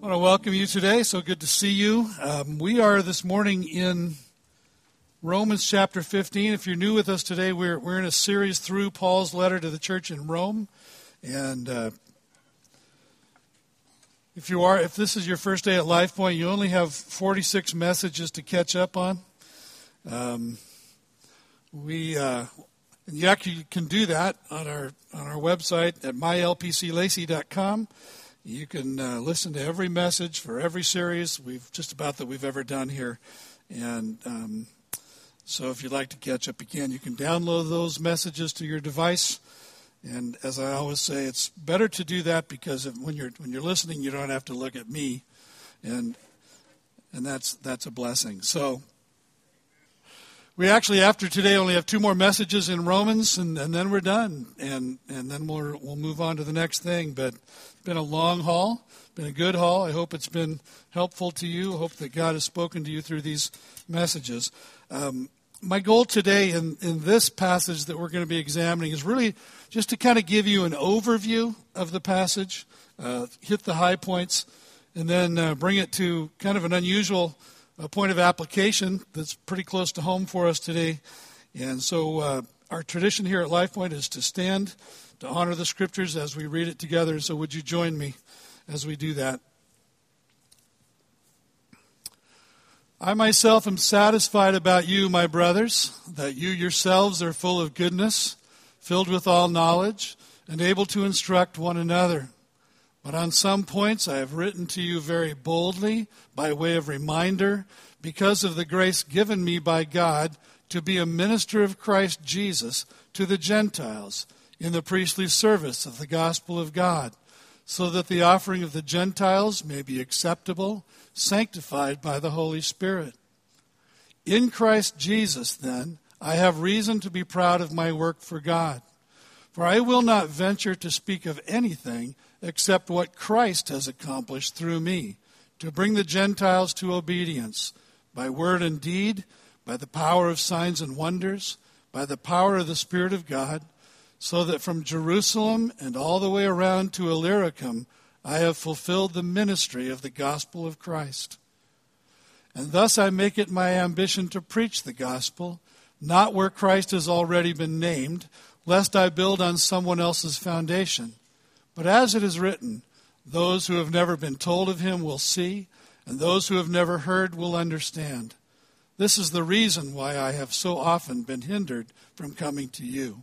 I want to welcome you today. So good to see you. Um, we are this morning in Romans chapter 15. If you're new with us today, we're, we're in a series through Paul's letter to the church in Rome. And uh, if you are, if this is your first day at Life Point, you only have 46 messages to catch up on. Um, we uh, you actually can do that on our on our website at mylpclacey.com. You can uh, listen to every message for every series we've just about that we've ever done here, and um, so if you'd like to catch up again, you can download those messages to your device. And as I always say, it's better to do that because if, when you're when you're listening, you don't have to look at me, and and that's that's a blessing. So we actually, after today, only have two more messages in Romans, and, and then we're done, and and then we'll we'll move on to the next thing. But been a long haul, been a good haul. I hope it's been helpful to you. I hope that God has spoken to you through these messages. Um, my goal today in, in this passage that we're going to be examining is really just to kind of give you an overview of the passage, uh, hit the high points, and then uh, bring it to kind of an unusual a point of application that's pretty close to home for us today. And so, uh, our tradition here at LifePoint is to stand to honor the scriptures as we read it together. So, would you join me as we do that? I myself am satisfied about you, my brothers, that you yourselves are full of goodness, filled with all knowledge, and able to instruct one another. But on some points I have written to you very boldly by way of reminder, because of the grace given me by God to be a minister of Christ Jesus to the Gentiles in the priestly service of the gospel of God, so that the offering of the Gentiles may be acceptable, sanctified by the Holy Spirit. In Christ Jesus, then, I have reason to be proud of my work for God. For I will not venture to speak of anything except what Christ has accomplished through me, to bring the Gentiles to obedience, by word and deed, by the power of signs and wonders, by the power of the Spirit of God, so that from Jerusalem and all the way around to Illyricum I have fulfilled the ministry of the gospel of Christ. And thus I make it my ambition to preach the gospel, not where Christ has already been named, lest I build on someone else's foundation. But as it is written, those who have never been told of him will see, and those who have never heard will understand. This is the reason why I have so often been hindered from coming to you.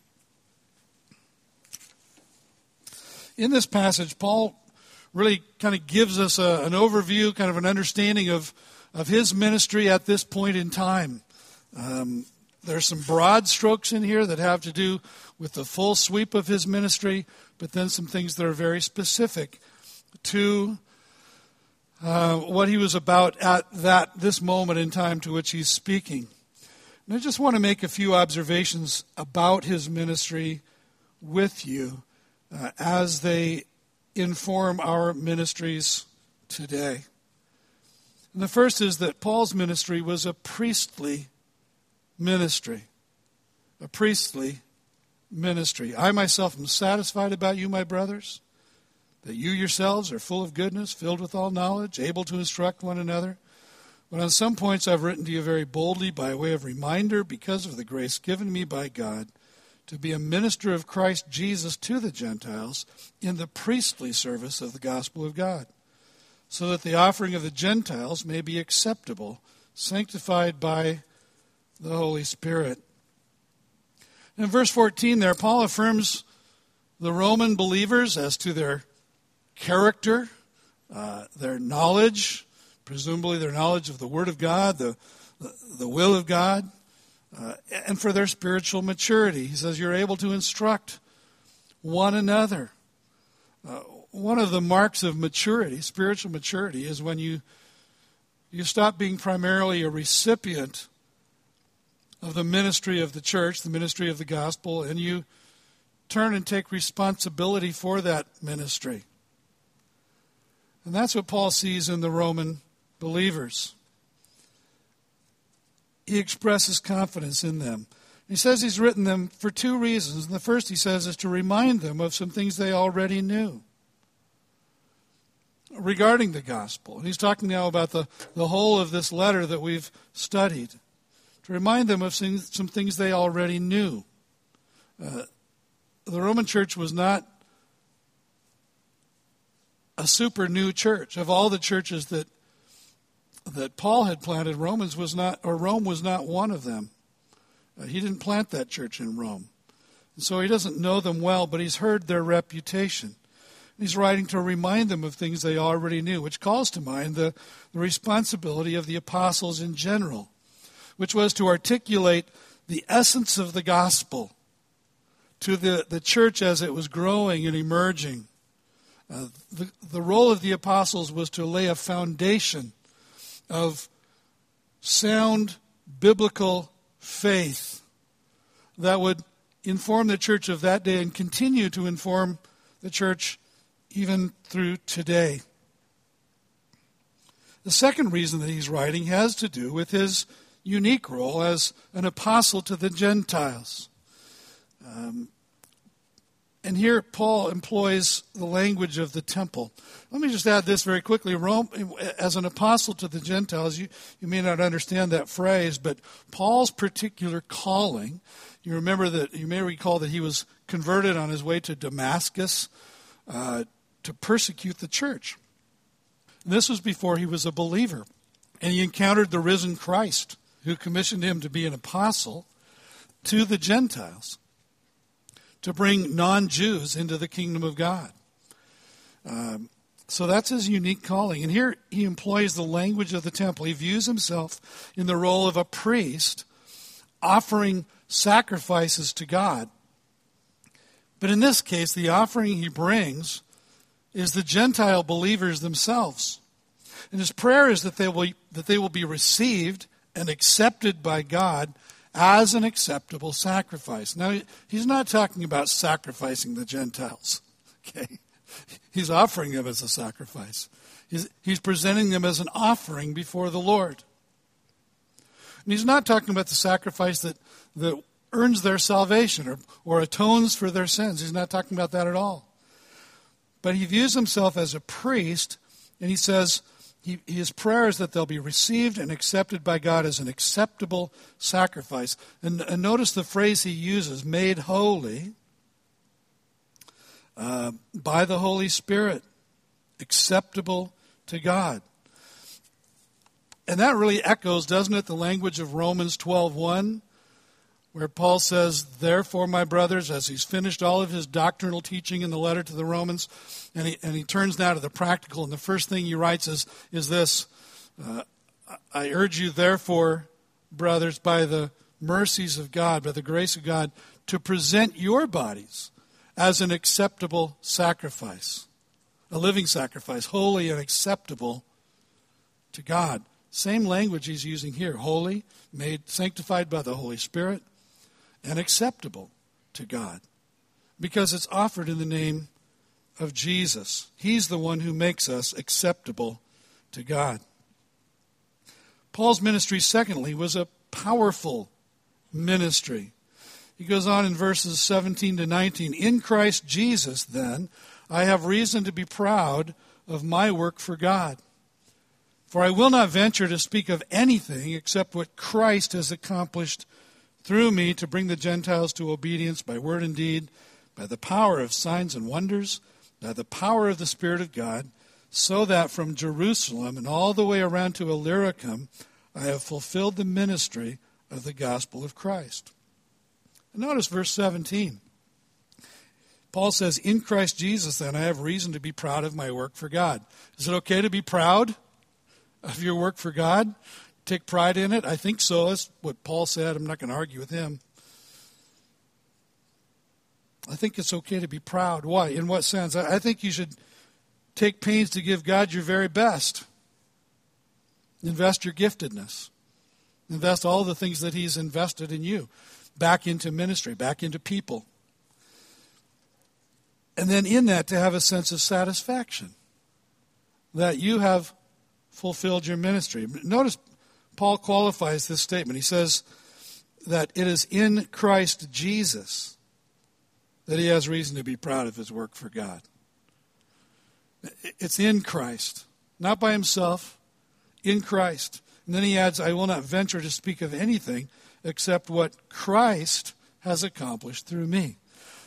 In this passage, Paul really kind of gives us a, an overview, kind of an understanding of, of his ministry at this point in time. Um, there's some broad strokes in here that have to do with the full sweep of his ministry, but then some things that are very specific to uh, what he was about at that this moment in time to which he's speaking. And I just want to make a few observations about his ministry with you uh, as they inform our ministries today. And the first is that Paul's ministry was a priestly ministry. A priestly ministry. I myself am satisfied about you, my brothers, that you yourselves are full of goodness, filled with all knowledge, able to instruct one another. But on some points I've written to you very boldly by way of reminder, because of the grace given me by God, to be a minister of Christ Jesus to the Gentiles in the priestly service of the gospel of God, so that the offering of the Gentiles may be acceptable, sanctified by the Holy Spirit. In verse 14, there, Paul affirms the Roman believers as to their character, uh, their knowledge, presumably their knowledge of the Word of God, the, the, the will of God, uh, and for their spiritual maturity. He says, You're able to instruct one another. Uh, one of the marks of maturity, spiritual maturity, is when you, you stop being primarily a recipient of the ministry of the church, the ministry of the gospel, and you turn and take responsibility for that ministry. And that's what Paul sees in the Roman believers. He expresses confidence in them. He says he's written them for two reasons. And the first, he says, is to remind them of some things they already knew regarding the gospel. And he's talking now about the, the whole of this letter that we've studied to remind them of some, some things they already knew. Uh, the Roman church was not a super new church. Of all the churches that that Paul had planted, Romans was not, or Rome was not one of them. Uh, he didn't plant that church in Rome, and so he doesn't know them well, but he's heard their reputation. He's writing to remind them of things they already knew, which calls to mind the, the responsibility of the apostles in general which was to articulate the essence of the gospel to the, the church as it was growing and emerging. Uh, the, the role of the apostles was to lay a foundation of sound biblical faith that would inform the church of that day and continue to inform the church even through today. The second reason that he's writing has to do with his unique role as an apostle to the Gentiles. Um, and here Paul employs the language of the temple. Let me just add this very quickly. Rome, as an apostle to the Gentiles, you, you may not understand that phrase, but Paul's particular calling, you remember that, you may recall that he was converted on his way to Damascus uh, to persecute the church. And this was before he was a believer. And he encountered the risen Christ who commissioned him to be an apostle to the Gentiles to bring non Jews into the kingdom of God. Um, so that's his unique calling. And here he employs the language of the temple. He views himself in the role of a priest offering sacrifices to God. But in this case, the offering he brings is the Gentile believers themselves. And his prayer is that they will, that they will be received and accepted by God as an acceptable sacrifice. Now, he's not talking about sacrificing the Gentiles, okay? He's offering them as a sacrifice. He's, he's presenting them as an offering before the Lord. And he's not talking about the sacrifice that, that earns their salvation or, or atones for their sins. He's not talking about that at all. But he views himself as a priest, and he says, he, his prayer is that they'll be received and accepted by God as an acceptable sacrifice. And, and notice the phrase he uses made holy uh, by the Holy Spirit, acceptable to God. And that really echoes, doesn't it, the language of Romans 12:1, where Paul says, Therefore, my brothers, as he's finished all of his doctrinal teaching in the letter to the Romans, and he, and he turns now to the practical, and the first thing he writes is, is this uh, I urge you, therefore, brothers, by the mercies of God, by the grace of God, to present your bodies as an acceptable sacrifice, a living sacrifice, holy and acceptable to God. Same language he's using here holy, made sanctified by the Holy Spirit, and acceptable to God because it's offered in the name of Jesus. He's the one who makes us acceptable to God. Paul's ministry, secondly, was a powerful ministry. He goes on in verses 17 to 19 In Christ Jesus, then, I have reason to be proud of my work for God. For I will not venture to speak of anything except what Christ has accomplished through me to bring the Gentiles to obedience by word and deed, by the power of signs and wonders, by the power of the Spirit of God, so that from Jerusalem and all the way around to Illyricum I have fulfilled the ministry of the gospel of Christ. Notice verse 17. Paul says, In Christ Jesus, then, I have reason to be proud of my work for God. Is it okay to be proud of your work for God? Take pride in it? I think so. That's what Paul said. I'm not going to argue with him. I think it's okay to be proud. Why? In what sense? I think you should take pains to give God your very best. Invest your giftedness. Invest all the things that He's invested in you back into ministry, back into people. And then in that, to have a sense of satisfaction that you have fulfilled your ministry. Notice Paul qualifies this statement. He says that it is in Christ Jesus that he has reason to be proud of his work for God. It's in Christ, not by himself, in Christ. And then he adds, I will not venture to speak of anything except what Christ has accomplished through me.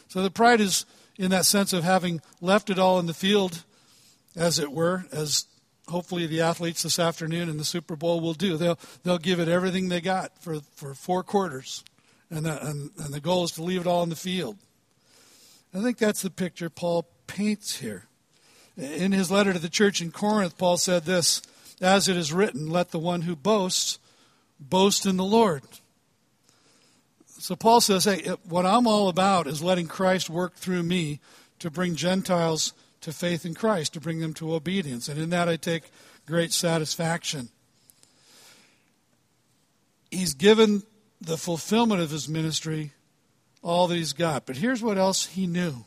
So the pride is in that sense of having left it all in the field, as it were, as hopefully the athletes this afternoon in the Super Bowl will do. They'll, they'll give it everything they got for, for four quarters. And the, and, and the goal is to leave it all in the field. I think that's the picture Paul paints here. In his letter to the church in Corinth, Paul said this As it is written, let the one who boasts boast in the Lord. So Paul says, Hey, what I'm all about is letting Christ work through me to bring Gentiles to faith in Christ, to bring them to obedience. And in that I take great satisfaction. He's given the fulfillment of his ministry all that he's got. But here's what else he knew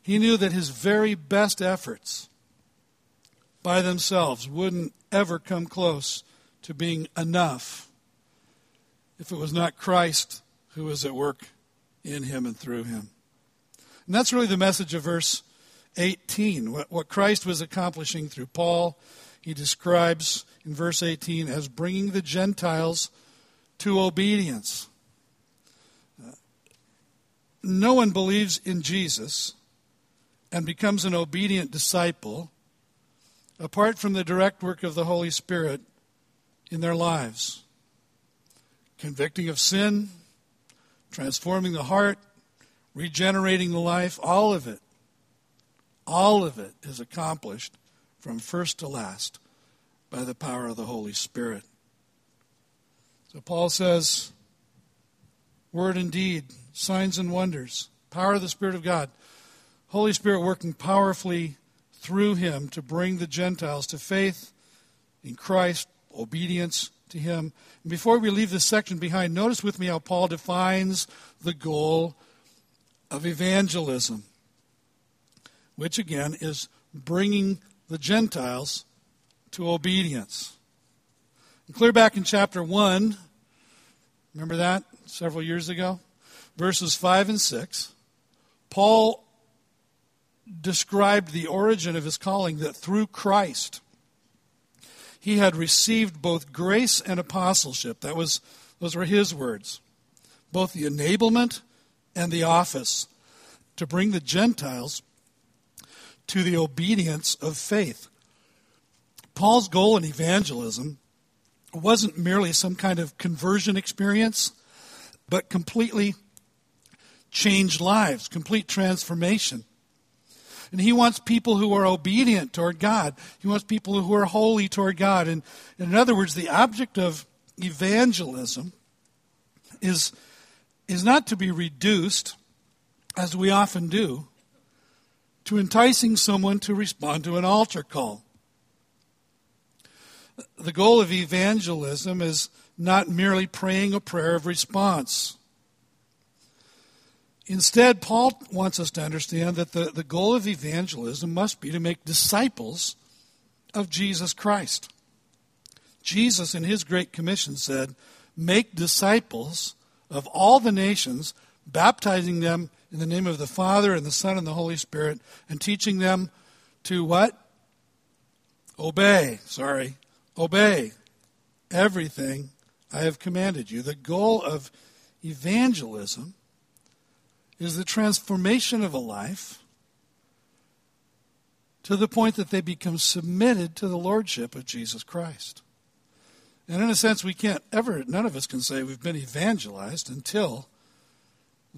he knew that his very best efforts by themselves wouldn't ever come close to being enough if it was not Christ who was at work in him and through him. And that's really the message of verse 18. What, what Christ was accomplishing through Paul, he describes in verse 18 as bringing the Gentiles to obedience. Uh, no one believes in Jesus and becomes an obedient disciple apart from the direct work of the Holy Spirit in their lives. Convicting of sin, transforming the heart, regenerating the life, all of it, all of it is accomplished from first to last by the power of the Holy Spirit. So Paul says, word and deed, signs and wonders, power of the Spirit of God. Holy Spirit working powerfully through him to bring the Gentiles to faith in Christ, obedience to him. And before we leave this section behind, notice with me how Paul defines the goal of evangelism, which again is bringing the Gentiles to obedience. And clear back in chapter 1, remember that several years ago? Verses 5 and 6. Paul described the origin of his calling that through Christ he had received both grace and apostleship. That was those were his words. Both the enablement and the office to bring the Gentiles to the obedience of faith. Paul's goal in evangelism wasn't merely some kind of conversion experience, but completely changed lives, complete transformation. And he wants people who are obedient toward God. He wants people who are holy toward God. And, in other words, the object of evangelism is, is not to be reduced, as we often do, to enticing someone to respond to an altar call. The goal of evangelism is not merely praying a prayer of response. Instead, Paul wants us to understand that the, the goal of evangelism must be to make disciples of Jesus Christ. Jesus, in his Great Commission, said, Make disciples of all the nations, baptizing them in the name of the Father and the Son and the Holy Spirit, and teaching them to what? Obey. Sorry. Obey everything I have commanded you. The goal of evangelism is the transformation of a life to the point that they become submitted to the lordship of Jesus Christ. And in a sense, we can't ever, none of us can say we've been evangelized until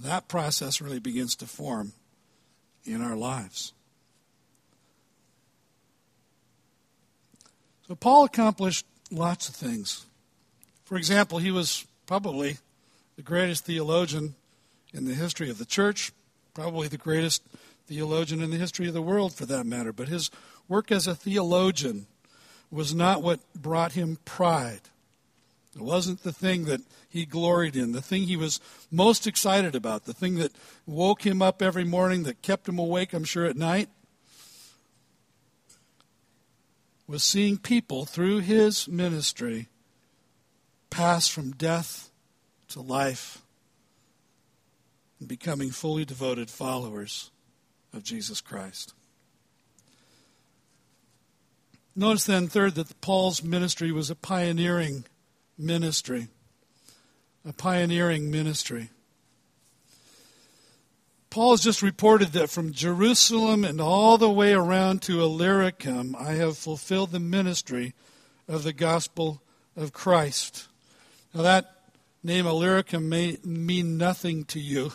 that process really begins to form in our lives. So Paul accomplished lots of things. For example, he was probably the greatest theologian in the history of the church, probably the greatest theologian in the history of the world for that matter. But his work as a theologian was not what brought him pride. It wasn't the thing that he gloried in, the thing he was most excited about, the thing that woke him up every morning, that kept him awake, I'm sure, at night, was seeing people through his ministry pass from death to life and becoming fully devoted followers of Jesus Christ. Notice then, third, that Paul's ministry was a pioneering ministry. A pioneering ministry. Paul has just reported that from Jerusalem and all the way around to Illyricum, I have fulfilled the ministry of the gospel of Christ. Now, that name Illyricum may mean nothing to you,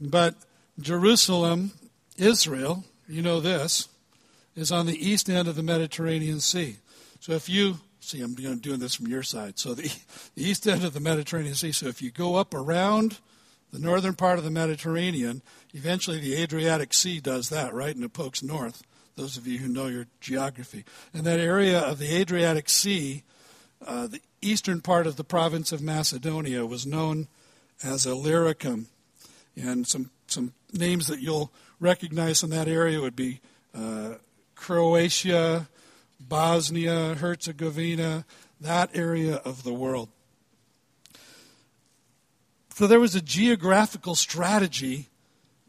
but Jerusalem, Israel, you know this, is on the east end of the Mediterranean Sea. So if you see, I'm doing this from your side. So the, the east end of the Mediterranean Sea. So if you go up around the northern part of the Mediterranean, eventually the Adriatic Sea does that, right? And it pokes north. Those of you who know your geography. And that area of the Adriatic Sea, uh, the eastern part of the province of Macedonia, was known as Illyricum. And some, some names that you'll recognize in that area would be uh, Croatia, Bosnia, Herzegovina, that area of the world. So there was a geographical strategy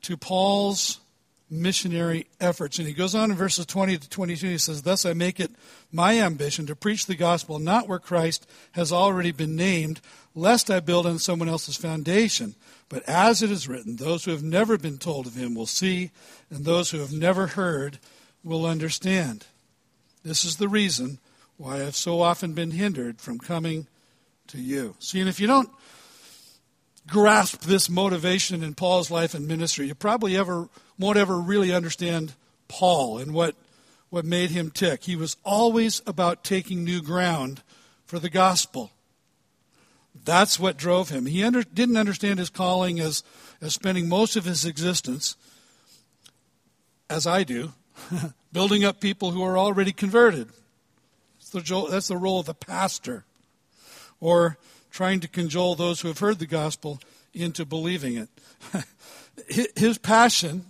to Paul's missionary efforts. And he goes on in verses 20 to 22. He says, Thus I make it my ambition to preach the gospel not where Christ has already been named, lest I build on someone else's foundation. But as it is written, those who have never been told of him will see, and those who have never heard will understand. This is the reason why I've so often been hindered from coming to you. See, and if you don't grasp this motivation in Paul's life and ministry, you probably ever won't ever really understand Paul and what, what made him tick. He was always about taking new ground for the gospel. That's what drove him. He under, didn't understand his calling as, as spending most of his existence, as I do, building up people who are already converted. That's the, role of the pastor. Or trying to cajole those who have heard the gospel into believing it. His passion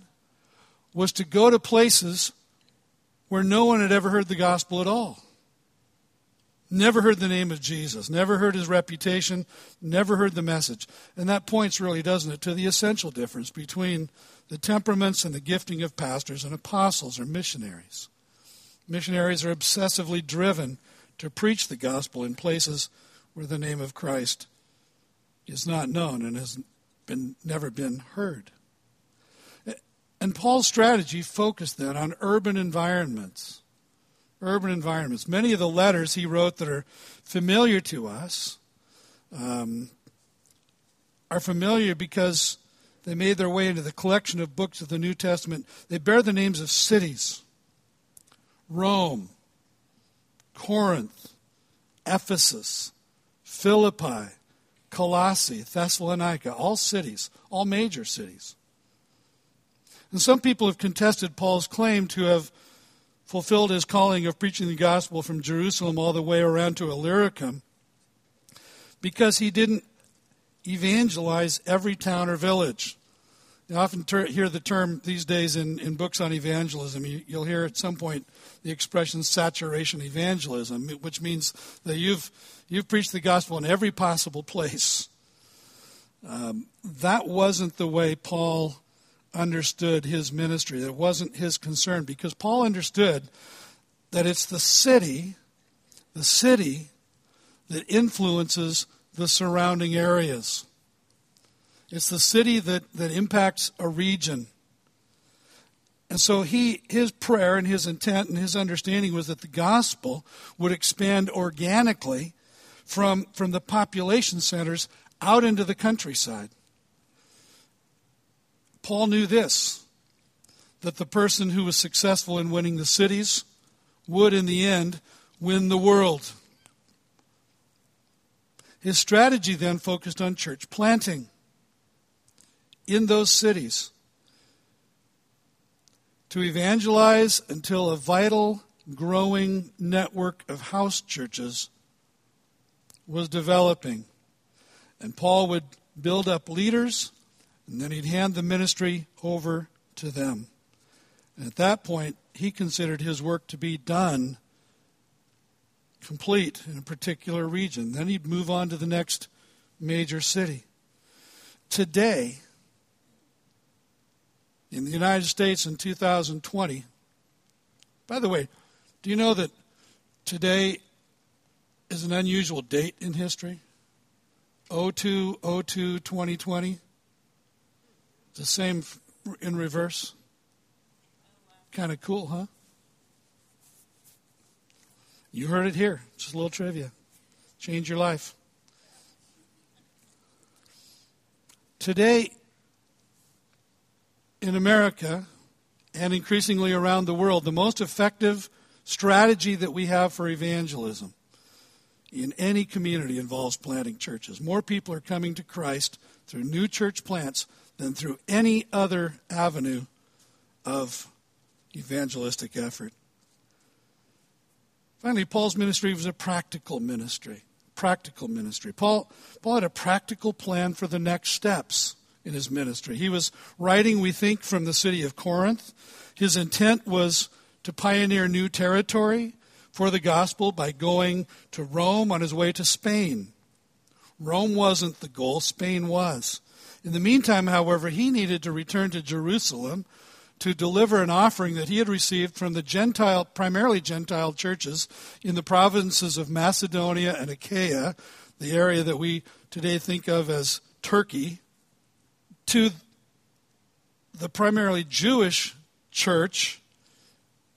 was to go to places where no one had ever heard the gospel at all. Never heard the name of Jesus, never heard his reputation, never heard the message. And that points really, doesn't it, to the essential difference between the temperaments and the gifting of pastors and apostles or missionaries. Missionaries are obsessively driven to preach the gospel in places where the name of Christ is not known and has been, never been heard. And Paul's strategy focused then on urban environments. Urban environments. Many of the letters he wrote that are familiar to us um, are familiar because they made their way into the collection of books of the New Testament. They bear the names of cities Rome, Corinth, Ephesus, Philippi, Colossae, Thessalonica, all cities, all major cities. And some people have contested Paul's claim to have fulfilled his calling of preaching the gospel from Jerusalem all the way around to Illyricum because he didn't evangelize every town or village. You often ter- hear the term these days in, in books on evangelism. You, will hear at some point the expression saturation evangelism, which means that you've, you've preached the gospel in every possible place. Um, that wasn't the way Paul understood his ministry. That wasn't his concern because Paul understood that it's the city, the city, that influences the surrounding areas. It's the city that, that impacts a region. And so he, his prayer and his intent and his understanding was that the gospel would expand organically from, from the population centers out into the countryside. Paul knew this that the person who was successful in winning the cities would, in the end, win the world. His strategy then focused on church planting in those cities to evangelize until a vital, growing network of house churches was developing. And Paul would build up leaders, and then he'd hand the ministry over to them. And at that point, he considered his work to be done, complete in a particular region. Then he'd move on to the next major city. Today, in the United States in 2020. By the way, do you know that today is an unusual date in history? 02 02 2020. The same in reverse. Kind of cool, huh? You heard it here. Just a little trivia. Change your life. Today in America and increasingly around the world, the most effective strategy that we have for evangelism in any community involves planting churches. More people are coming to Christ through new church plants than through any other avenue of evangelistic effort. Finally, Paul's ministry was a practical ministry. Practical ministry. Paul, Paul had a practical plan for the next steps in his ministry. He was writing, we think, from the city of Corinth. His intent was to pioneer new territory for the gospel by going to Rome on his way to Spain. Rome wasn't the goal, Spain was. In the meantime, however, he needed to return to Jerusalem to deliver an offering that he had received from the Gentile, primarily Gentile churches in the provinces of Macedonia and Achaia, the area that we today think of as Turkey, to the primarily Jewish church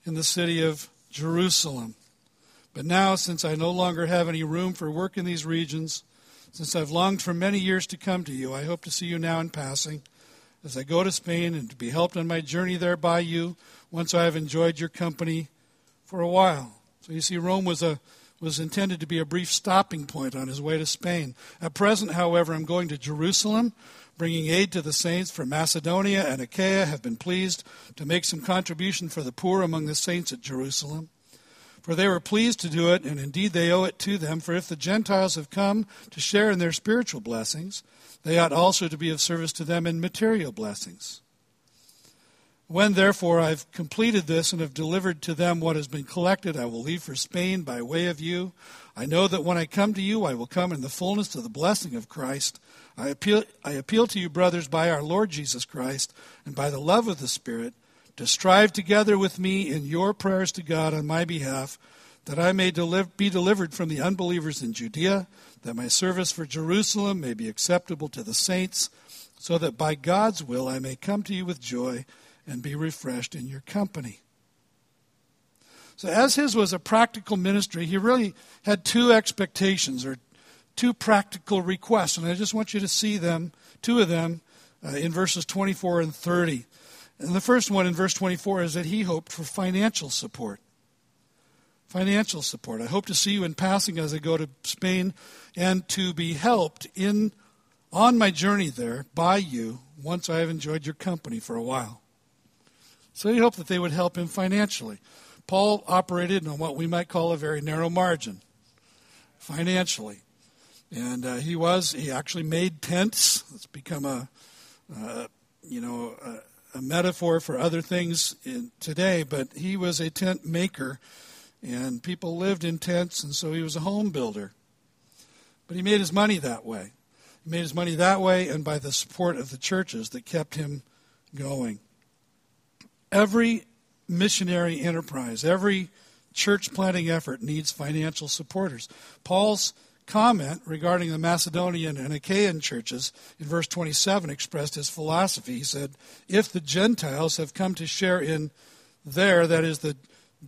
in the city of Jerusalem. But now, since I no longer have any room for work in these regions, since I've longed for many years to come to you, I hope to see you now in passing as I go to Spain and to be helped on my journey there by you once I have enjoyed your company for a while. So you see, Rome was a was intended to be a brief stopping point on his way to Spain. At present, however, I'm going to Jerusalem bringing aid to the saints from Macedonia and Achaia, have been pleased to make some contribution for the poor among the saints at Jerusalem. For they were pleased to do it, and indeed they owe it to them. For if the Gentiles have come to share in their spiritual blessings, they ought also to be of service to them in material blessings. When, therefore, I've completed this and have delivered to them what has been collected, I will leave for Spain by way of you. I know that when I come to you, I will come in the fullness of the blessing of Christ. I appeal, I appeal to you, brothers, by our Lord Jesus Christ and by the love of the Spirit, to strive together with me in your prayers to God on my behalf, that I may deliver, be delivered from the unbelievers in Judea, that my service for Jerusalem may be acceptable to the saints, so that by God's will I may come to you with joy and be refreshed in your company. So, as his was a practical ministry, he really had two expectations or two practical requests, and I just want you to see them, two of them, uh, in verses 24 and 30. And the first one in verse 24 is that he hoped for financial support. Financial support. I hope to see you in passing as I go to Spain and to be helped in on my journey there by you once I have enjoyed your company for a while. So he hoped that they would help him financially. Paul operated on what we might call a very narrow margin financially. And uh, he was, he actually made tents. It's become a, uh, you know, a, a metaphor for other things in, today, but he was a tent maker, and people lived in tents, and so he was a home builder. But he made his money that way. He made his money that way and by the support of the churches that kept him going. Every missionary enterprise, every church planting effort needs financial supporters. Paul's comment regarding the Macedonian and Achaean churches in verse 27 expressed his philosophy. He said, If the Gentiles have come to share in their, that is, the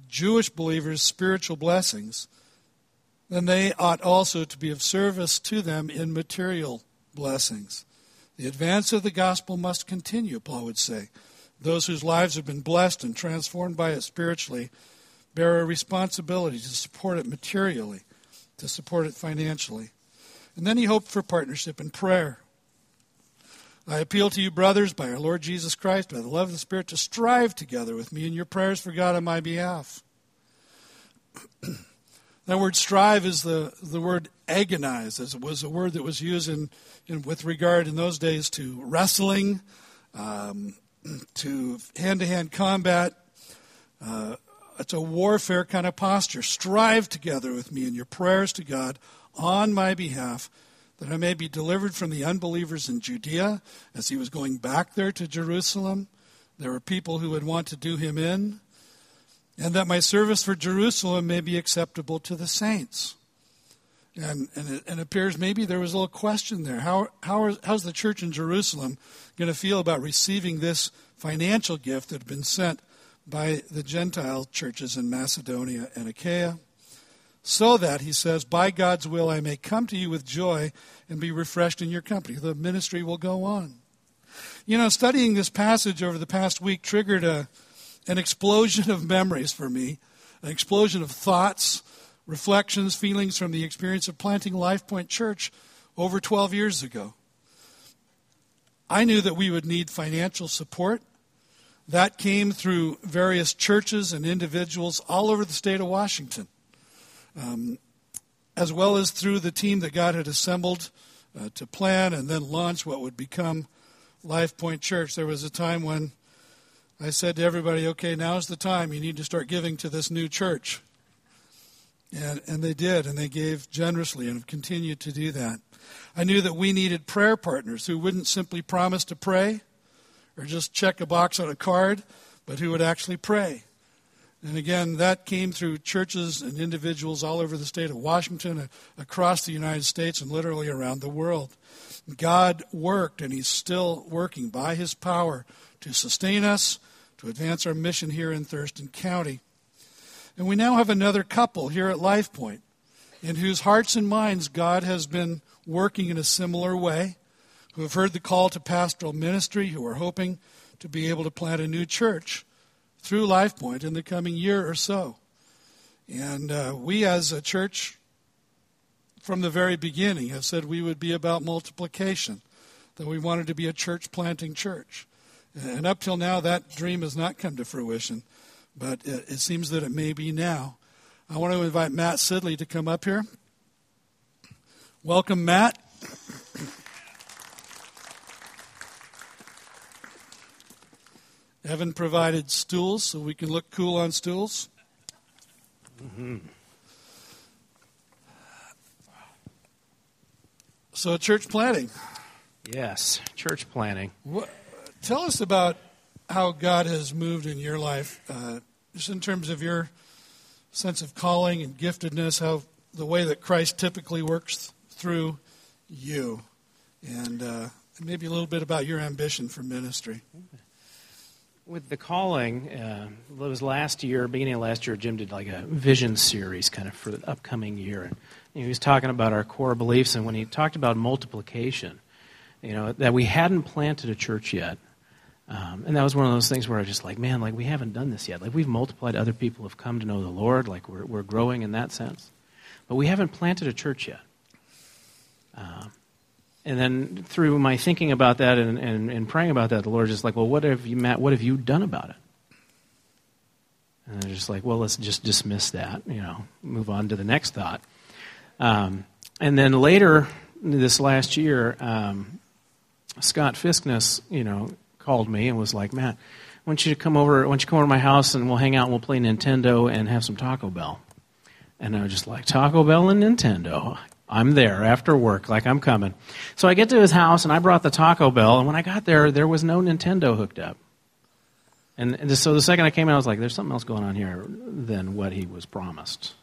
Jewish believers' spiritual blessings, then they ought also to be of service to them in material blessings. The advance of the gospel must continue, Paul would say. Those whose lives have been blessed and transformed by it spiritually bear a responsibility to support it materially, to support it financially. And then he hoped for partnership in prayer. I appeal to you, brothers, by our Lord Jesus Christ, by the love of the Spirit, to strive together with me in your prayers for God on my behalf. that word strive is the, the word agonize, as it was a word that was used in, in with regard in those days to wrestling, um, to hand to hand combat. Uh, it's a warfare kind of posture. Strive together with me in your prayers to God on my behalf that I may be delivered from the unbelievers in Judea as he was going back there to Jerusalem. There were people who would want to do him in, and that my service for Jerusalem may be acceptable to the saints. And, and, it, and it appears maybe there was a little question there. How, how's the church in Jerusalem going to feel about receiving this financial gift that had been sent by the Gentile churches in Macedonia and Achaia? So that, he says, by God's will I may come to you with joy and be refreshed in your company. The ministry will go on. You know, studying this passage over the past week triggered a, an explosion of memories for me, an explosion of thoughts reflections, feelings from the experience of planting Life Point Church over 12 years ago. I knew that we would need financial support. That came through various churches and individuals all over the state of Washington, um, as well as through the team that God had assembled uh, to plan and then launch what would become Life Point Church. There was a time when I said to everybody, okay, now's the time. You need to start giving to this new church. And, and they did, and they gave generously and have continued to do that. I knew that we needed prayer partners who wouldn't simply promise to pray or just check a box on a card, but who would actually pray. And again, that came through churches and individuals all over the state of Washington, across the United States, and literally around the world. God worked, and He's still working by His power to sustain us, to advance our mission here in Thurston County. And we now have another couple here at Life Point in whose hearts and minds God has been working in a similar way, who have heard the call to pastoral ministry, who are hoping to be able to plant a new church through Life Point in the coming year or so. And uh, we, as a church, from the very beginning, have said we would be about multiplication, that we wanted to be a church planting church. And up till now, that dream has not come to fruition but it, it seems that it may be now. I want to invite Matt Sidley to come up here. Welcome, Matt. Evan provided stools so we can look cool on stools. Mm-hmm. So, church planting. Yes, church planting. What, tell us about how God has moved in your life uh, just in terms of your sense of calling and giftedness, how the way that Christ typically works through you, and uh, maybe a little bit about your ambition for ministry. With the calling, uh, it was last year, beginning of last year, Jim did like a vision series kind of for the upcoming year. And he was talking about our core beliefs, and when he talked about multiplication, you know, that we hadn't planted a church yet, um, and that was one of those things where I was just like, man, like we haven't done this yet. Like we've multiplied, other people have come to know the Lord. Like we're we're growing in that sense, but we haven't planted a church yet. Um, and then through my thinking about that and, and, and praying about that, the Lord just like, well, what have you, Matt? What have you done about it? And I'm just like, well, let's just dismiss that. You know, move on to the next thought. Um, and then later this last year, um, Scott Fiskness, you know, called me and was like, Matt, why don't you come over? Don't you come over to my house and we'll hang out and we'll play Nintendo and have some Taco Bell? And I was just like, Taco Bell and Nintendo. I'm there after work, like I'm coming. So I get to his house and I brought the Taco Bell, and when I got there, there was no Nintendo hooked up. And, and so the second I came in, I was like, there's something else going on here than what he was promised.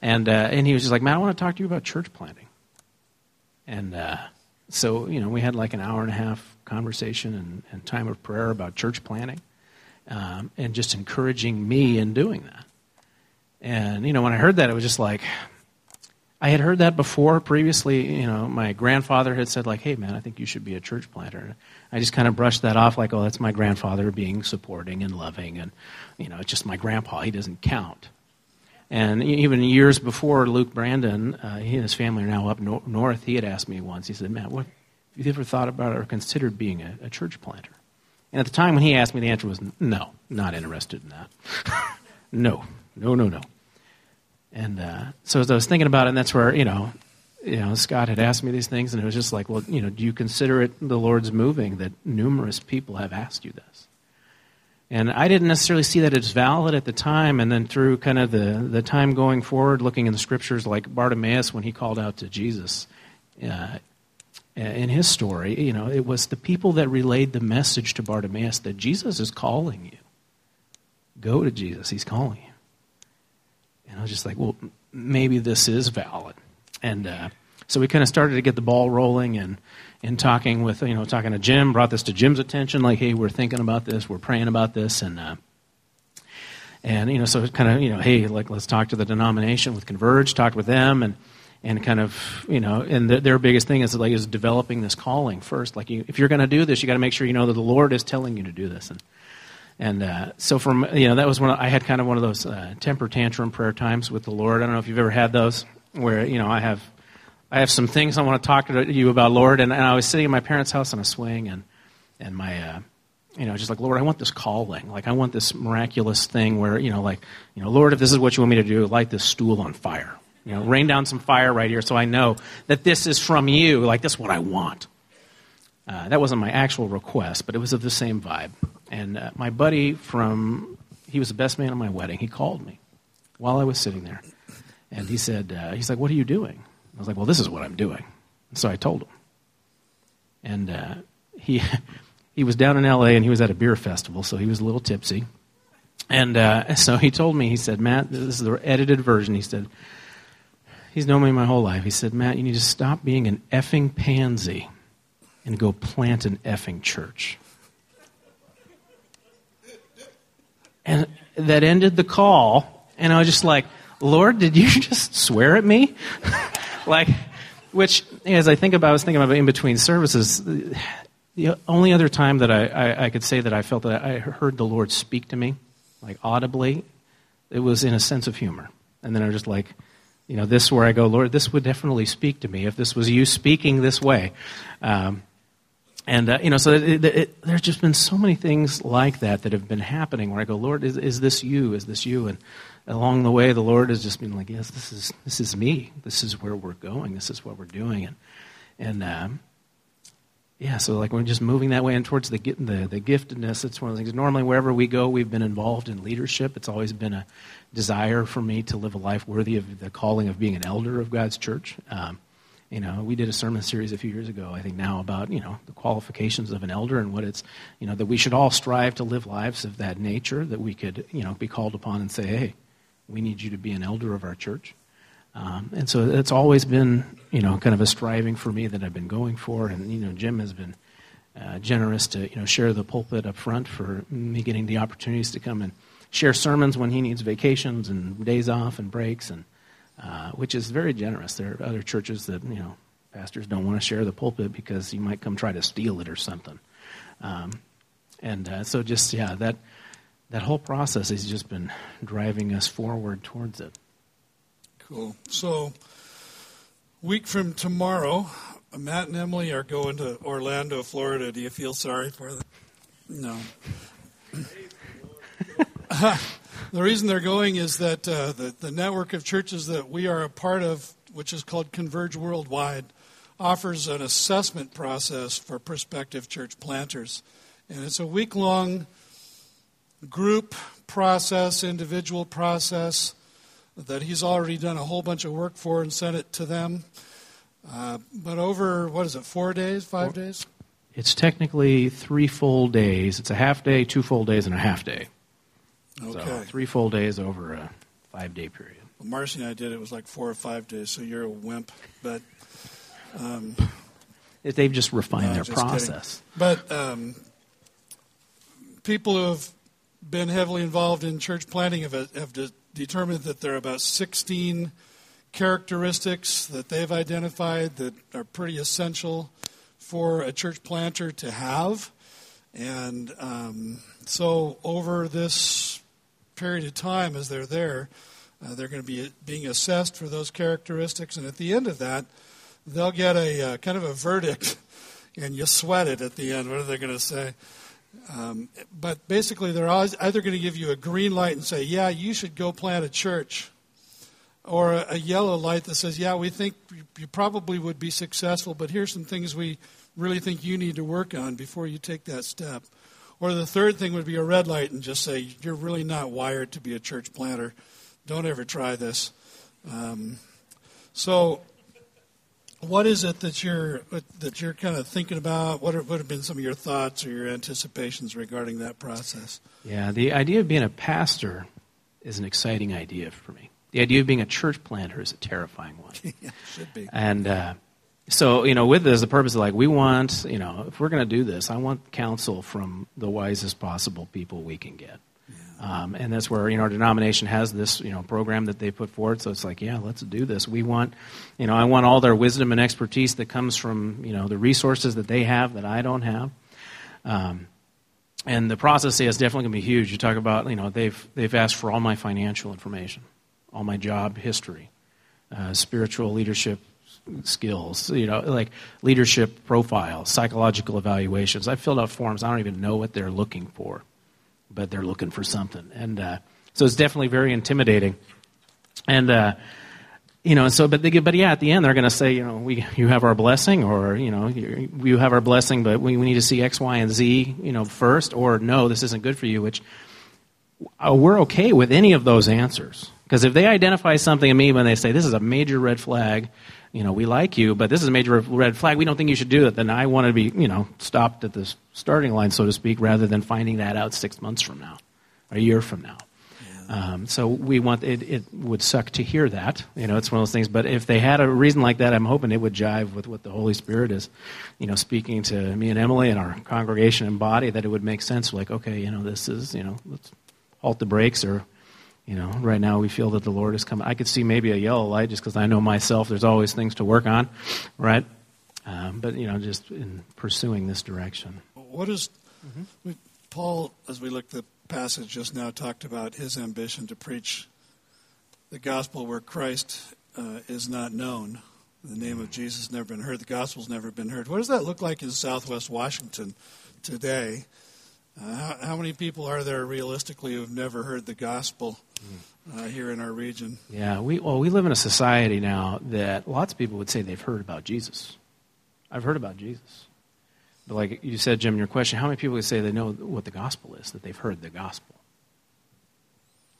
And, uh, and he was just like, man, I want to talk to you about church planting. And uh, so, you know, we had like an hour and a half conversation and, and time of prayer about church planting um, and just encouraging me in doing that. And, you know, when I heard that, it was just like, I had heard that before previously. You know, my grandfather had said, like, hey, man, I think you should be a church planter. I just kind of brushed that off, like, oh, that's my grandfather being supporting and loving. And, you know, it's just my grandpa. He doesn't count. And even years before Luke Brandon, uh, he and his family are now up no- north, he had asked me once, he said, Matt, what, have you ever thought about or considered being a, a church planter? And at the time when he asked me, the answer was no, not interested in that. no, no, no, no. And uh, so as I was thinking about it, and that's where, you know, you know, Scott had asked me these things, and it was just like, well, you know, do you consider it the Lord's moving that numerous people have asked you this? And I didn't necessarily see that as valid at the time, and then through kind of the, the time going forward, looking in the scriptures like Bartimaeus when he called out to Jesus uh, in his story, you know, it was the people that relayed the message to Bartimaeus that Jesus is calling you. Go to Jesus, he's calling you. I was just like, well, maybe this is valid. And uh, so we kind of started to get the ball rolling and, and talking with, you know, talking to Jim, brought this to Jim's attention, like, hey, we're thinking about this, we're praying about this. And, uh, and you know, so kind of, you know, hey, like, let's talk to the denomination with Converge, talk with them, and, and kind of, you know, and the, their biggest thing is like is developing this calling first. Like, you, if you're going to do this, you got to make sure you know that the Lord is telling you to do this. And and uh, so from you know that was one of, I had kind of one of those uh, temper tantrum prayer times with the Lord. I don't know if you've ever had those where you know I have I have some things I want to talk to you about, Lord. And, and I was sitting in my parents' house on a swing, and and my uh, you know just like Lord, I want this calling, like I want this miraculous thing where you know like you know Lord, if this is what you want me to do, light this stool on fire. You know, rain down some fire right here so I know that this is from you. Like, this is what I want. Uh, that wasn't my actual request, but it was of the same vibe. And uh, my buddy from, he was the best man at my wedding. He called me while I was sitting there. And he said, uh, he's like, what are you doing? I was like, well, this is what I'm doing. And so I told him. And uh, he, he was down in L.A. and he was at a beer festival, so he was a little tipsy. And uh, so he told me, he said, Matt, this is the edited version. He said, he's known me my whole life. He said, Matt, you need to stop being an effing pansy and go plant an effing church. And that ended the call, and I was just like, Lord, did you just swear at me? like, which, as I think about, I was thinking about in between services, the only other time that I, I, I could say that I felt that I heard the Lord speak to me, like audibly, it was in a sense of humor. And then I was just like, you know, this where I go, Lord, this would definitely speak to me if this was you speaking this way. Um, and, uh, you know, so it, it, it, there's just been so many things like that that have been happening where I go, Lord, is, is this you? Is this you? And along the way, the Lord has just been like, yes, this is, this is me. This is where we're going. This is what we're doing. And, and um, yeah, so like we're just moving that way and towards the, the, the giftedness. It's one of the things. Normally, wherever we go, we've been involved in leadership. It's always been a desire for me to live a life worthy of the calling of being an elder of God's church. Um, you know, we did a sermon series a few years ago, I think now, about, you know, the qualifications of an elder and what it's, you know, that we should all strive to live lives of that nature, that we could, you know, be called upon and say, hey, we need you to be an elder of our church. Um, and so it's always been, you know, kind of a striving for me that I've been going for. And, you know, Jim has been uh, generous to, you know, share the pulpit up front for me getting the opportunities to come and share sermons when he needs vacations and days off and breaks and uh, which is very generous. There are other churches that, you know, pastors don't want to share the pulpit because you might come try to steal it or something. Um, and uh, so just, yeah, that, that whole process has just been driving us forward towards it. Cool. So, week from tomorrow, Matt and Emily are going to Orlando, Florida. Do you feel sorry for them? No. The reason they're going is that uh, the, the network of churches that we are a part of, which is called Converge Worldwide, offers an assessment process for prospective church planters. And it's a week long group process, individual process that he's already done a whole bunch of work for and sent it to them. Uh, but over, what is it, four days, five days? It's technically three full days. It's a half day, two full days, and a half day. Okay. So three full days over a five day period. Well, Marcy and I did it, was like four or five days, so you're a wimp. But um, They've just refined No, their just kidding. process. But um, people who have been heavily involved in church planting have, have de- determined that there are about 16 characteristics that they've identified that are pretty essential for a church planter to have. And um, so, over this period of time, as they're there, uh, they're going to be being assessed for those characteristics. And at the end of that, they'll get a uh, kind of a verdict, and you sweat it at the end. What are they going to say? Um, but basically, they're either going to give you a green light and say, "Yeah, you should go plant a church," or a, a yellow light that says, "Yeah, we think you probably would be successful, but here's some things we really think you need to work on before you take that step." Or the third thing would be a red light and just say, "You're really not wired to be a church planter. Don't ever try this." Um, so what is it that you're that you're kind of thinking about? What are, what have been some of your thoughts or your anticipations regarding that process? Yeah, the idea of being a pastor is an exciting idea for me. The idea of being a church planter is a terrifying one. yeah, should be. And uh, so, you know, with this, the purpose is like, we want, you know, if we're going to do this, I want counsel from the wisest possible people we can get. Um, and that's where you know our denomination has this you know program that they put forward. So it's like, yeah, let's do this. We want, you know, I want all their wisdom and expertise that comes from you know the resources that they have that I don't have. Um, and the process is definitely going to be huge. You talk about, you know, they've they've asked for all my financial information, all my job history, uh, spiritual leadership skills, you know, like leadership profiles, psychological evaluations. I filled out forms. I don't even know what they're looking for but they're looking for something. And uh, so it's definitely very intimidating. And uh, you know, so but they but yeah, at the end they're going to say, you know, we you have our blessing, or you know, you, you have our blessing, but we, we need to see X, Y, and Z, you know, first, or no, this isn't good for you. Which uh, we're okay with any of those answers because if they identify something in me when they say this is a major red flag, you know, we like you, but this is a major red flag. We don't think you should do it. Then I want to be, you know, stopped at the starting line, so to speak, rather than finding that out six months from now, a year from now. Um, so we want it, it would suck to hear that. You know, it's one of those things. But if they had a reason like that, I'm hoping it would jive with what the Holy Spirit is, you know, speaking to me and Emily and our congregation and body. That it would make sense. Like, okay, you know, this is, you know, let's halt the brakes or you know, right now we feel that the Lord is coming. I could see maybe a yellow light just because I know myself. There's always things to work on, right? Um, but you know, just in pursuing this direction. What is we, Paul, as we looked at the passage just now, talked about his ambition to preach the gospel where Christ uh, is not known. The name of Jesus has never been heard. The gospel's never been heard. What does that look like in Southwest Washington today? Uh, how, how many people are there realistically who have never heard the gospel uh, here in our region? Yeah, we well, we live in a society now that lots of people would say they've heard about Jesus. I've heard about Jesus. But like you said, Jim, in your question, how many people would say they know what the gospel is, that they've heard the gospel?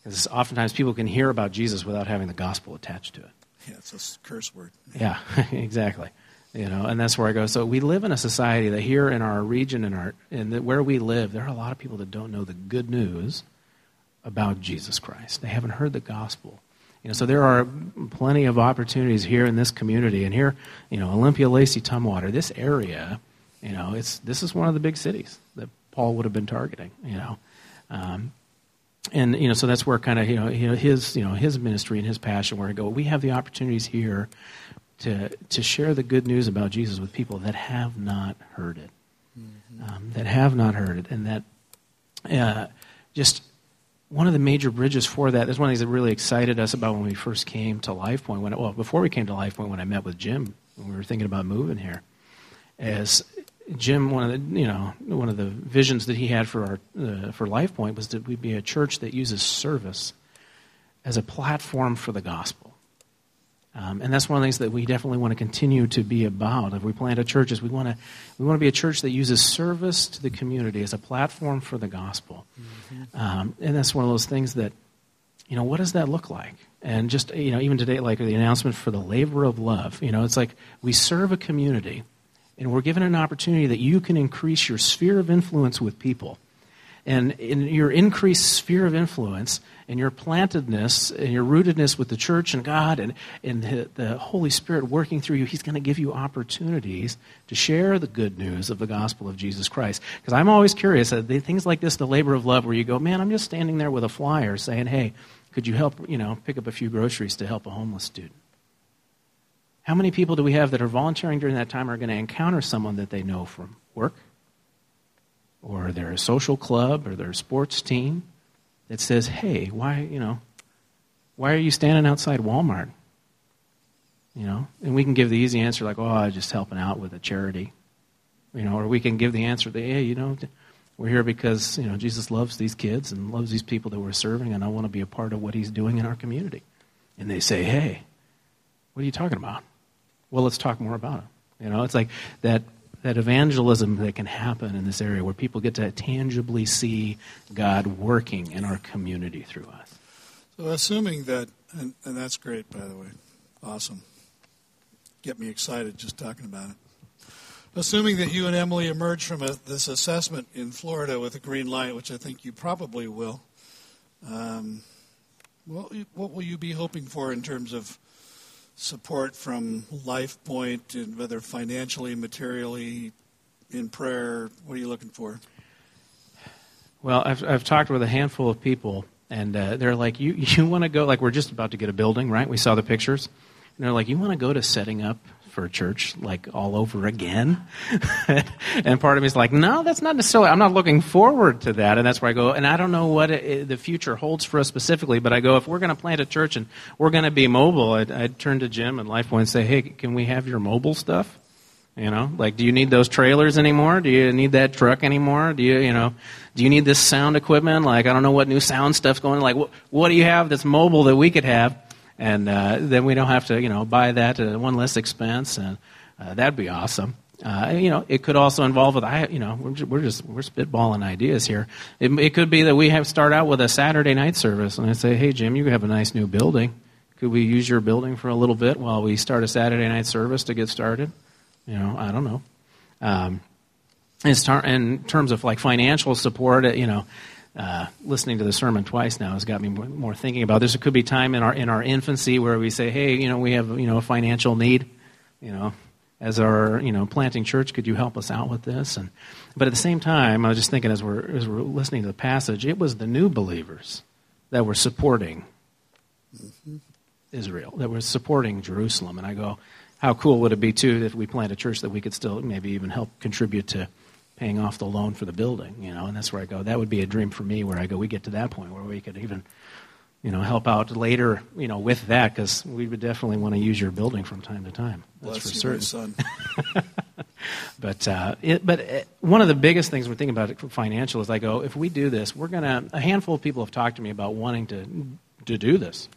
Because oftentimes people can hear about Jesus without having the gospel attached to it. Yeah, it's a curse word. Yeah, exactly. You know, and that's where I go. So we live in a society that here in our region and our in where we live, there are a lot of people that don't know the good news about Jesus Christ. They haven't heard the gospel. You know, so there are plenty of opportunities here in this community, and here, you know, Olympia, Lacey, Tumwater, this area, you know, it's this is one of the big cities that Paul would have been targeting. You know, um, and you know, so that's where kind of you know his you know his ministry and his passion where I go. We have the opportunities here to to share the good news about Jesus with people that have not heard it, mm-hmm. um, that have not heard it, and that uh, just one of the major bridges for that. that is one of the things that really excited us about when we first came to Life Point. When well, before we came to Life Point, when I met with Jim, when we were thinking about moving here, as Jim, one of the you know one of the visions that he had for our uh, for Life Point was that we'd be a church that uses service as a platform for the gospel. Um, and that's one of the things that we definitely want to continue to be about. If we plant a church, is we want to we want to be a church that uses service to the community as a platform for the gospel. Mm-hmm. Um, and that's one of those things that, you know, what does that look like? And just you know, even today, like the announcement for the labor of love. You know, it's like we serve a community, and we're given an opportunity that you can increase your sphere of influence with people. And in your increased sphere of influence, and your plantedness and your rootedness with the church and God and, and the, the Holy Spirit working through you, He's going to give you opportunities to share the good news of the gospel of Jesus Christ. Because I'm always curious, uh, things like this, the labor of love, where you go, man, I'm just standing there with a flyer saying, hey, could you help, you know, pick up a few groceries to help a homeless student? How many people do we have that are volunteering during that time are going to encounter someone that they know from work or their social club or their sports team that says, hey, why, you know, why are you standing outside Walmart? You know, and we can give the easy answer like, oh, I'm just helping out with a charity. You know, or we can give the answer that, hey, you know, we're here because, you know, Jesus loves these kids and loves these people that we're serving, and I want to be a part of what he's doing in our community. And they say, hey, what are you talking about? Well, let's talk more about it. You know, it's like that that evangelism that can happen in this area where people get to tangibly see God working in our community through us. So, assuming that, and, and that's great, by the way, awesome. Get me excited just talking about it. Assuming that you and Emily emerge from a, this assessment in Florida with a green light, which I think you probably will, um, well, what will you be hoping for in terms of support from LifePoint, and whether financially, materially, in prayer? What are you looking for? Well, I've, I've talked with a handful of people, and uh, they're like, "You you want to go? Like, we're just about to get a building, right? We saw the pictures, and they're like, "You want to go to setting up for a church like all over again. and part of me is like, no, that's not necessarily. I'm not looking forward to that. And that's where I go. And I don't know what it, the future holds for us specifically, but I go, if we're going to plant a church and we're going to be mobile, I'd, I'd turn to Jim and LifePoint and say, hey, can we have your mobile stuff? You know, like, do you need those trailers anymore? Do you need that truck anymore? Do you, you know, do you need this sound equipment? Like, I don't know what new sound stuff's going. on. Like, what, what do you have that's mobile that we could have? And uh, then we don't have to, you know, buy that at one less expense, and uh, that'd be awesome. Uh, you know, it could also involve with I, you know, we're just, we're just we're spitballing ideas here. It, it, could be that we have start out with a Saturday night service, and I say, hey Jim, you have a nice new building. Could we use your building for a little bit while we start a Saturday night service to get started? You know, I don't know. Um, in terms of like financial support, you know, uh, listening to the sermon twice now has got me more, more, thinking about this. It could be time in our in our infancy where we say, "Hey, you know, we have you know a financial need, you know, as our you know planting church. Could you help us out with this?" And but at the same time, I was just thinking as we're as we're listening to the passage, it was the new believers that were supporting mm-hmm. Israel, that were supporting Jerusalem, and I go, how cool would it be too if we plant a church that we could still maybe even help contribute to paying off the loan for the building, you know, and that's where I go. That would be a dream for me where I go, we get to that point where we could even, you know, help out later, you know, with that because we would definitely want to use your building from time to time. That's Bless for you, certain. son. but uh, it, but it, one of the biggest things we're thinking about financial is I go, if we do this, we're gonna. A handful of people have talked to me about wanting to to do this.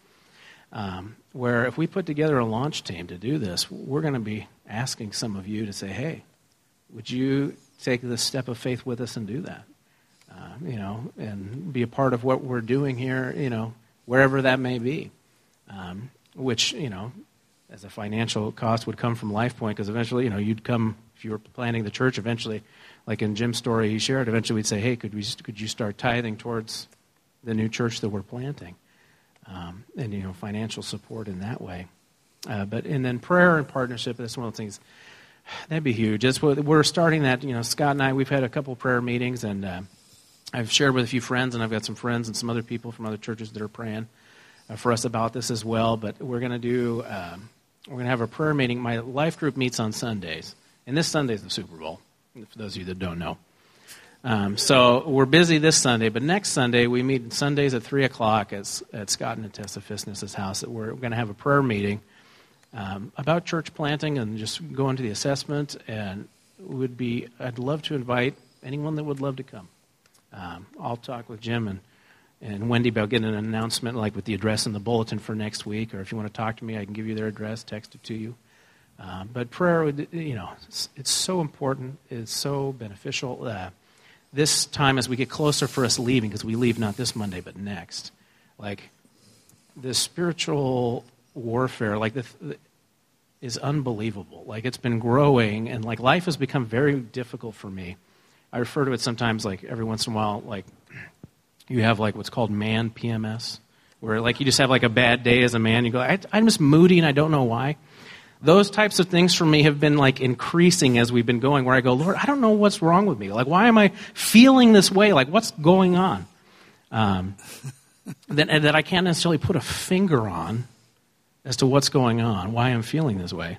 Um, where if we put together a launch team to do this, we're going to be asking some of you to say, hey, would you take the step of faith with us and do that. Uh, you know, and be a part of what we're doing here, you know, wherever that may be. Um, which, you know, as a financial cost would come from LifePoint, because eventually, you know, you'd come, if you were planning the church, eventually, like in Jim's story he shared, eventually we'd say, hey, could, we, could you start tithing towards the new church that we're planting? Um, and, you know, financial support in that way. Uh, but, and then prayer and partnership, that's one of the things That'd be huge. It's, we're starting that. You know, Scott and I, we've had a couple prayer meetings, and uh, I've shared with a few friends, and I've got some friends and some other people from other churches that are praying uh, for us about this as well. But we're going to do. Um, we're going to have a prayer meeting. My life group meets on Sundays, and this Sunday is the Super Bowl. For those of you that don't know. Um, so we're busy this Sunday, but next Sunday we meet Sundays at three o'clock at, at Scott and Tessa Fisness's house. We're going to have a prayer meeting um, about church planting and just go into the assessment. And would be I'd love to invite anyone that would love to come. Um, I'll talk with Jim and and Wendy about getting an announcement like with the address in the bulletin for next week, or if you want to talk to me, I can give you their address, text it to you. Uh, but prayer, would, you know, it's, it's, so important. It's so beneficial. Uh, this time, as we get closer for us leaving, because we leave not this Monday but next, like the spiritual warfare, like the, the is unbelievable. Like it's been growing, and like life has become very difficult for me. I refer to it sometimes, like every once in a while, like you have like what's called man PMS, where like you just have like a bad day as a man. You go, I, I'm just moody and I don't know why. Those types of things for me have been like increasing as we've been going. Where I go, Lord, I don't know what's wrong with me. Like, why am I feeling this way? Like, what's going on? Um, that that I can't necessarily put a finger on as to what's going on, why I'm feeling this way.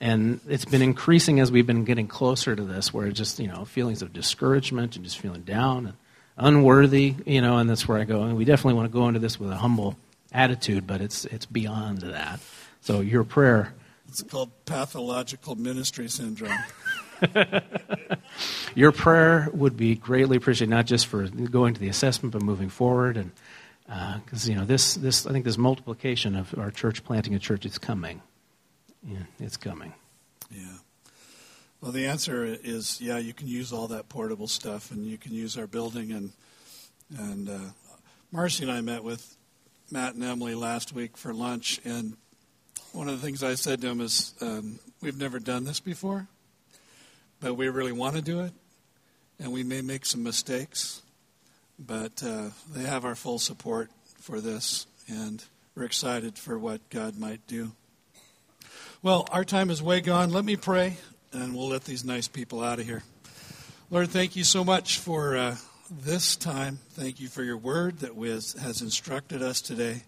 And it's been increasing as we've been getting closer to this, where just you know feelings of discouragement and just feeling down and unworthy, you know, and that's where I go. And we definitely want to go into this with a humble attitude, but it's it's beyond that. So your prayer. It's called pathological ministry syndrome. your prayer would be greatly appreciated, not just for going to the assessment, but moving forward, and because uh, you know this this I think this multiplication of our church planting a church is coming. Yeah, it's coming. Yeah. Well, the answer is yeah. You can use all that portable stuff, and you can use our building. And and uh, Marcy and I met with Matt and Emily last week for lunch, and one of the things I said to them is, um, "We've never done this before, but we really want to do it, and we may make some mistakes, but uh, they have our full support for this, and we're excited for what God might do." Well, our time is way gone. Let me pray, and we'll let these nice people out of here. Lord, thank you so much for uh, this time. Thank you for your word that was, has instructed us today.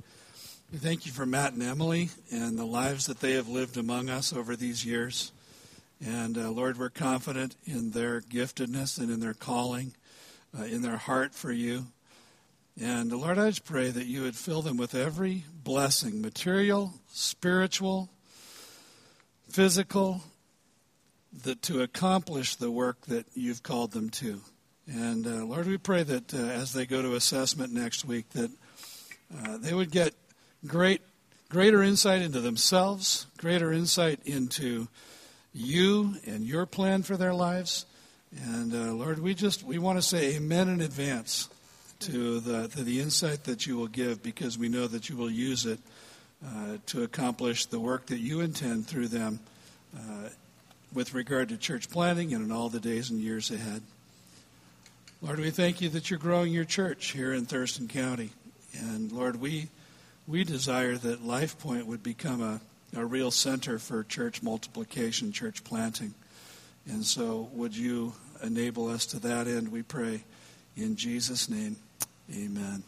We thank you for Matt and Emily and the lives that they have lived among us over these years. And uh, Lord, we're confident in their giftedness and in their calling, uh, in their heart for you. And uh, Lord, I just pray that you would fill them with every blessing material, spiritual, physical, that to accomplish the work that you've called them to. And uh, Lord, we pray that uh, as they go to assessment next week, that uh, they would get great, greater insight into themselves, greater insight into you and your plan for their lives. And uh, Lord, we just we want to say Amen in advance to the to the insight that you will give, because we know that you will use it uh, to accomplish the work that you intend through them uh, with regard to church planting and in all the days and years ahead. Lord, we thank you that you're growing your church here in Thurston County. And Lord, we, we desire that Life Point would become a, a real center for church multiplication, church planting. And so, would you enable us to that end, we pray. In Jesus' name, amen.